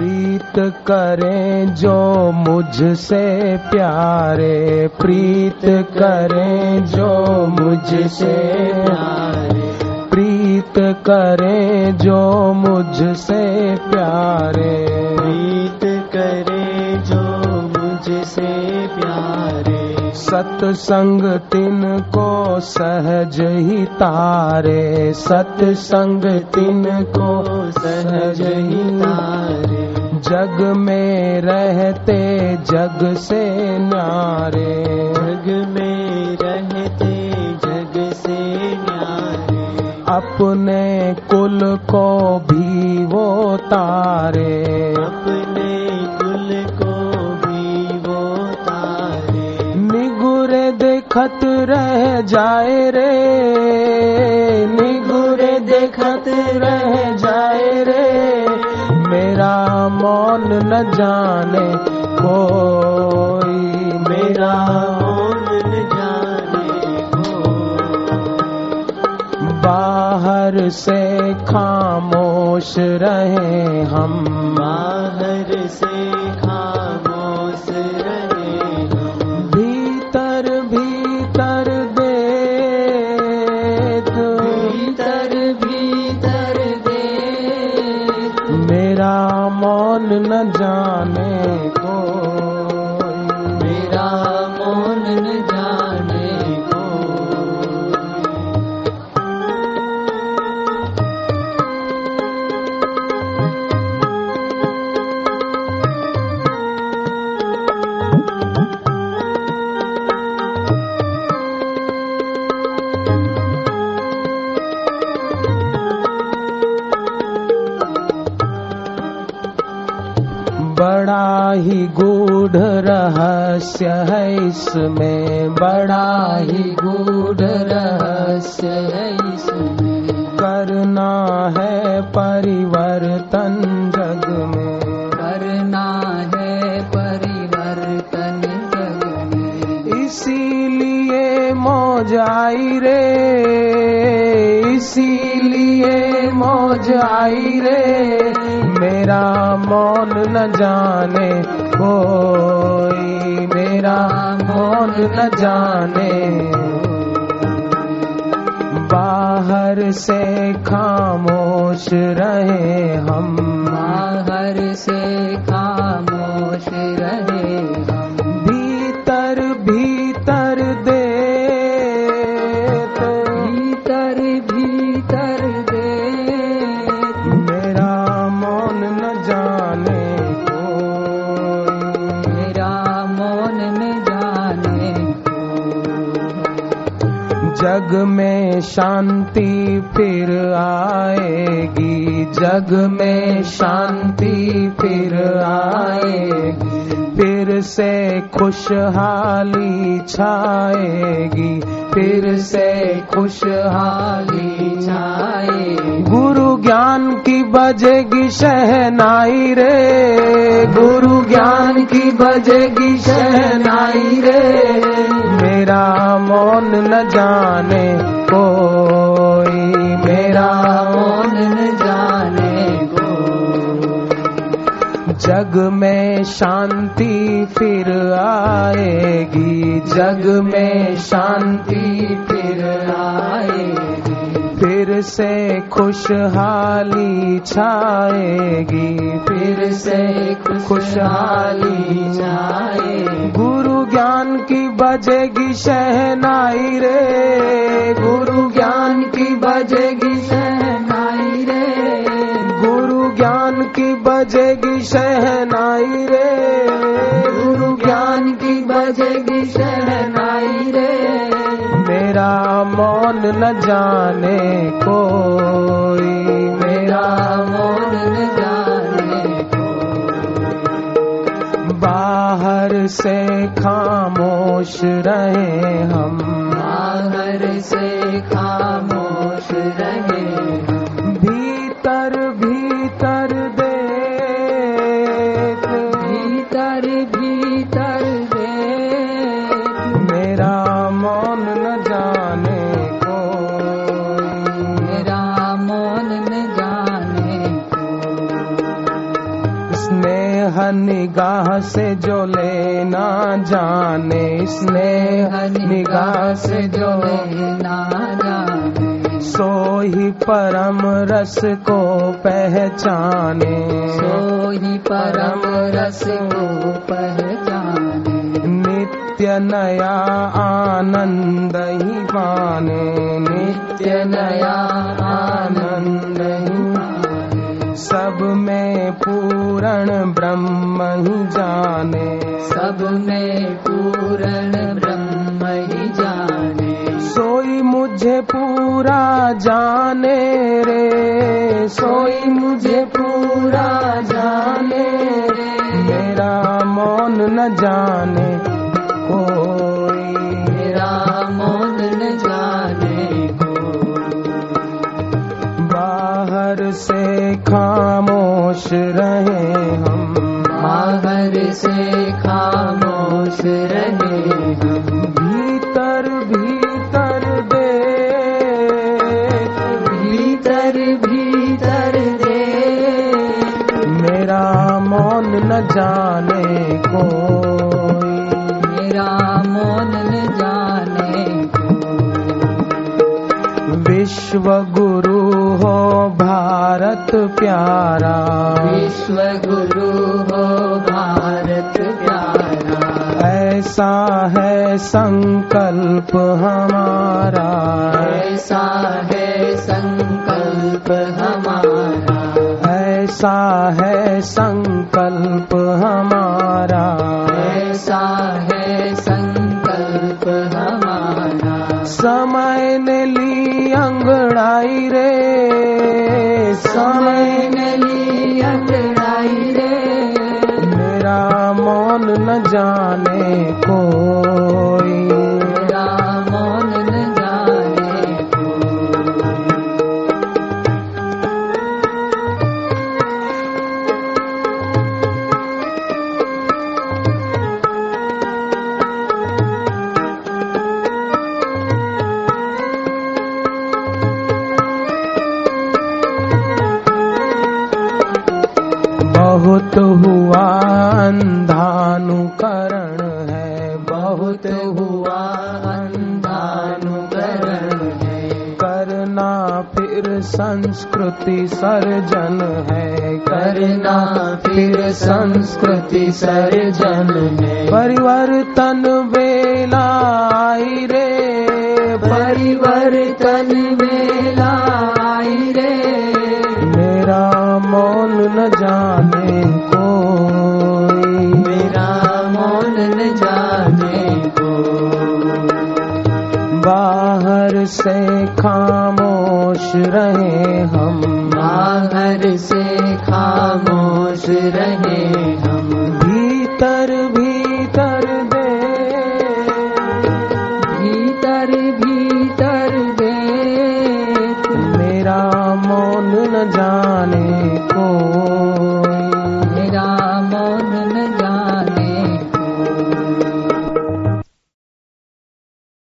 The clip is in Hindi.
प्रीत करें जो मुझसे प्यारे। प्रीत करें जो मुझसे प्यारे। प्रीत करें जो मुझसे प्यारे। प्रीत करें जो मुझसे प्यारे। सत्संग तिन को सहज ही तारे। सत्संग तिन को सहज ही तारे। जग में रहते जग से नारे। जग में रहते जग से नारे। अपने कुल को भी वो तारे। अपने कुल को भी वो तारे। निगुरे देखत रह जाए रे। निगुरे देखत रह जाए रे। मौन न जाने कोई मेरा। मौन न जाने को बाहर से खामोश रहे हम। बाहर से बड़ा ही गूढ़ रहस्य है इसमें बड़ा ही गूढ़ रहस्य है इसमें। करना है परिवर्तन जग में। करना है परिवर्तन जग में। इसीलिए मौज आई रे इसीलिए मौज आई रे। मेरा मौन न जाने, कोई मेरा मौन न जाने। बाहर से खामोश रहे हम। बाहर से खामोश रहे जग में शांति फिर आएगी। जग में शांति फिर आएगी। फिर से खुशहाली छाएगी। फिर से खुशहाली छाए गुरु ज्ञान की बजेगी शहनाई रे। गुरु ज्ञान की बजेगी शहनाई रे। मेरा मौन न जाने कोई, मेरा मौन न जाने को जग में शांति फिर आएगी, जग में शांति फिर फिर से खुशहाली छाएगी। फिर से खुशहाली छाएगी। गुरु ज्ञान की बजेगी शहनाई रे। गुरु ज्ञान की बजेगी शहनाई रे। गुरु ज्ञान की बजेगी शहनाई रे। गुरु ज्ञान की बजेगी शहनाई मौन न जाने कोई। मेरा मौन न जाने बाहर से खामोश रहे हम। स्नेह निगाह से जो लेना जाने स्नेह निगाह से जो लेना जाने। सो ही परम रस को पहचाने। सो ही परम रस को पहचाने। नित्य नया आनंद ही पाने। नित्य नया पूर्ण ब्रह्म ही जाने। सब में पूरण ब्रह्म ही जाने। सोई मुझे पूरा जाने रे। सोई मुझे पूरा जाने रे। मेरा मौन न जाने। से खामोश रहे। हम भीतर भीतर देख भीतर भीतर दे। मेरा मौन न जाने कोई। मेरा मौन न जाने को विश्व गुरु भारत प्यारा। विश्व गुरु हो भारत प्यारा। ऐसा है संकल्प हमारा। ऐसा है संकल्प हमारा। ऐसा है संकल्प हमारा। समय मौन न जाने बहुत हुआ अंधानुकरण है बहुत हुआ अंधानुकरण है। करना फिर संस्कृति सर्जन है। करना फिर संस्कृति सर्जन है। परिवर्तन बेला आई रे। परिवर्तन मौन जाने को। बाहर से खामोश रहे हम। बाहर से खामोश रहे हम। भीतर